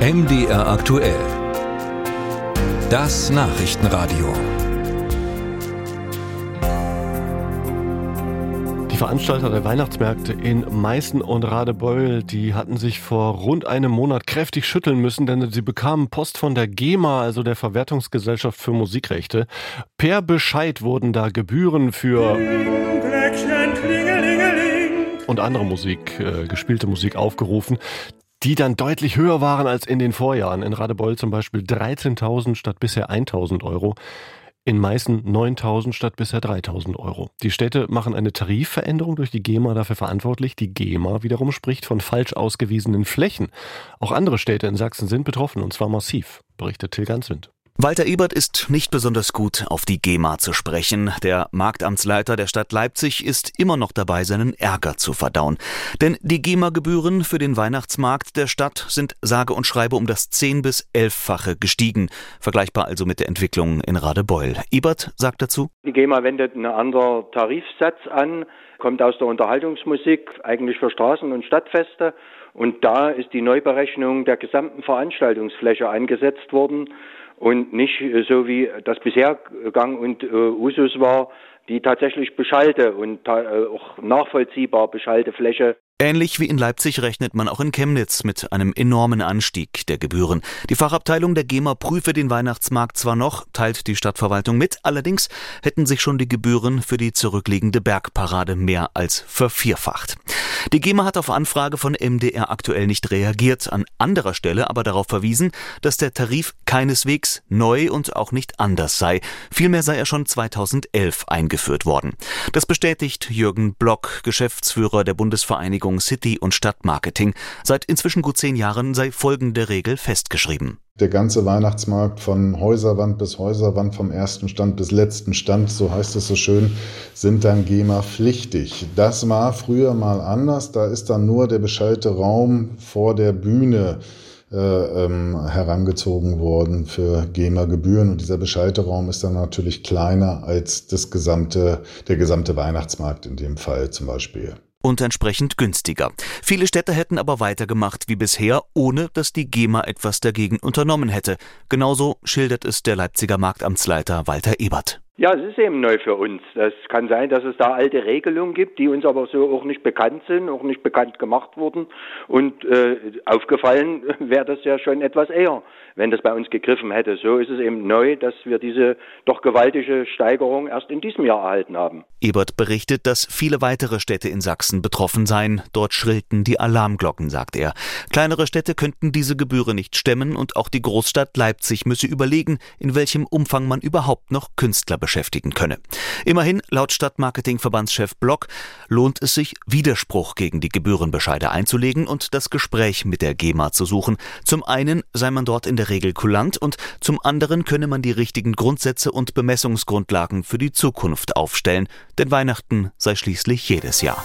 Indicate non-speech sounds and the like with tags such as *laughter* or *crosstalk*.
MDR aktuell. Das Nachrichtenradio. Die Veranstalter der Weihnachtsmärkte in Meißen und Radebeul, die hatten sich vor rund einem Monat kräftig schütteln müssen, denn sie bekamen Post von der GEMA, also der Verwertungsgesellschaft für Musikrechte. Per Bescheid wurden da Gebühren für und andere Musik, äh, gespielte Musik aufgerufen die dann deutlich höher waren als in den Vorjahren. In Radebeul zum Beispiel 13.000 statt bisher 1.000 Euro. In Meißen 9.000 statt bisher 3.000 Euro. Die Städte machen eine Tarifveränderung durch die GEMA dafür verantwortlich. Die GEMA wiederum spricht von falsch ausgewiesenen Flächen. Auch andere Städte in Sachsen sind betroffen und zwar massiv, berichtet Till Ganswind. Walter Ebert ist nicht besonders gut auf die GEMA zu sprechen. Der Marktamtsleiter der Stadt Leipzig ist immer noch dabei, seinen Ärger zu verdauen. Denn die GEMA-Gebühren für den Weihnachtsmarkt der Stadt sind sage und schreibe um das zehn bis elffache gestiegen. Vergleichbar also mit der Entwicklung in Radebeul. Ebert sagt dazu. Die GEMA wendet einen anderen Tarifsatz an, kommt aus der Unterhaltungsmusik, eigentlich für Straßen- und Stadtfeste. Und da ist die Neuberechnung der gesamten Veranstaltungsfläche angesetzt worden und nicht äh, so wie das bisher Gang und äh, Usus war, die tatsächlich beschallte und äh, auch nachvollziehbar beschallte Fläche Ähnlich wie in Leipzig rechnet man auch in Chemnitz mit einem enormen Anstieg der Gebühren. Die Fachabteilung der GEMA prüfe den Weihnachtsmarkt zwar noch, teilt die Stadtverwaltung mit, allerdings hätten sich schon die Gebühren für die zurückliegende Bergparade mehr als vervierfacht. Die GEMA hat auf Anfrage von MDR aktuell nicht reagiert, an anderer Stelle aber darauf verwiesen, dass der Tarif keineswegs neu und auch nicht anders sei. Vielmehr sei er schon 2011 eingeführt worden. Das bestätigt Jürgen Block, Geschäftsführer der Bundesvereinigung City und Stadtmarketing. Seit inzwischen gut zehn Jahren sei folgende Regel festgeschrieben. Der ganze Weihnachtsmarkt von Häuserwand bis Häuserwand, vom ersten Stand bis letzten Stand, so heißt es so schön, sind dann GEMA-pflichtig. Das war früher mal anders. Da ist dann nur der beschallte Raum vor der Bühne äh, ähm, herangezogen worden für GEMA-Gebühren. Und dieser beschallte Raum ist dann natürlich kleiner als das gesamte, der gesamte Weihnachtsmarkt in dem Fall zum Beispiel und entsprechend günstiger. Viele Städte hätten aber weitergemacht wie bisher, ohne dass die GEMA etwas dagegen unternommen hätte. Genauso schildert es der Leipziger Marktamtsleiter Walter Ebert. Ja, es ist eben neu für uns. Es kann sein, dass es da alte Regelungen gibt, die uns aber so auch nicht bekannt sind, auch nicht bekannt gemacht wurden. Und äh, aufgefallen *laughs* wäre das ja schon etwas eher, wenn das bei uns gegriffen hätte. So ist es eben neu, dass wir diese doch gewaltige Steigerung erst in diesem Jahr erhalten haben. Ebert berichtet, dass viele weitere Städte in Sachsen betroffen seien. Dort schrillten die Alarmglocken, sagt er. Kleinere Städte könnten diese Gebühren nicht stemmen und auch die Großstadt Leipzig müsse überlegen, in welchem Umfang man überhaupt noch Künstler beschäftigen könne. Immerhin, laut Stadtmarketing-Verbandschef Block, lohnt es sich, Widerspruch gegen die Gebührenbescheide einzulegen und das Gespräch mit der GEMA zu suchen. Zum einen sei man dort in der Regel kulant und zum anderen könne man die richtigen Grundsätze und Bemessungsgrundlagen für die Zukunft aufstellen, denn Weihnachten sei schließlich jedes Jahr.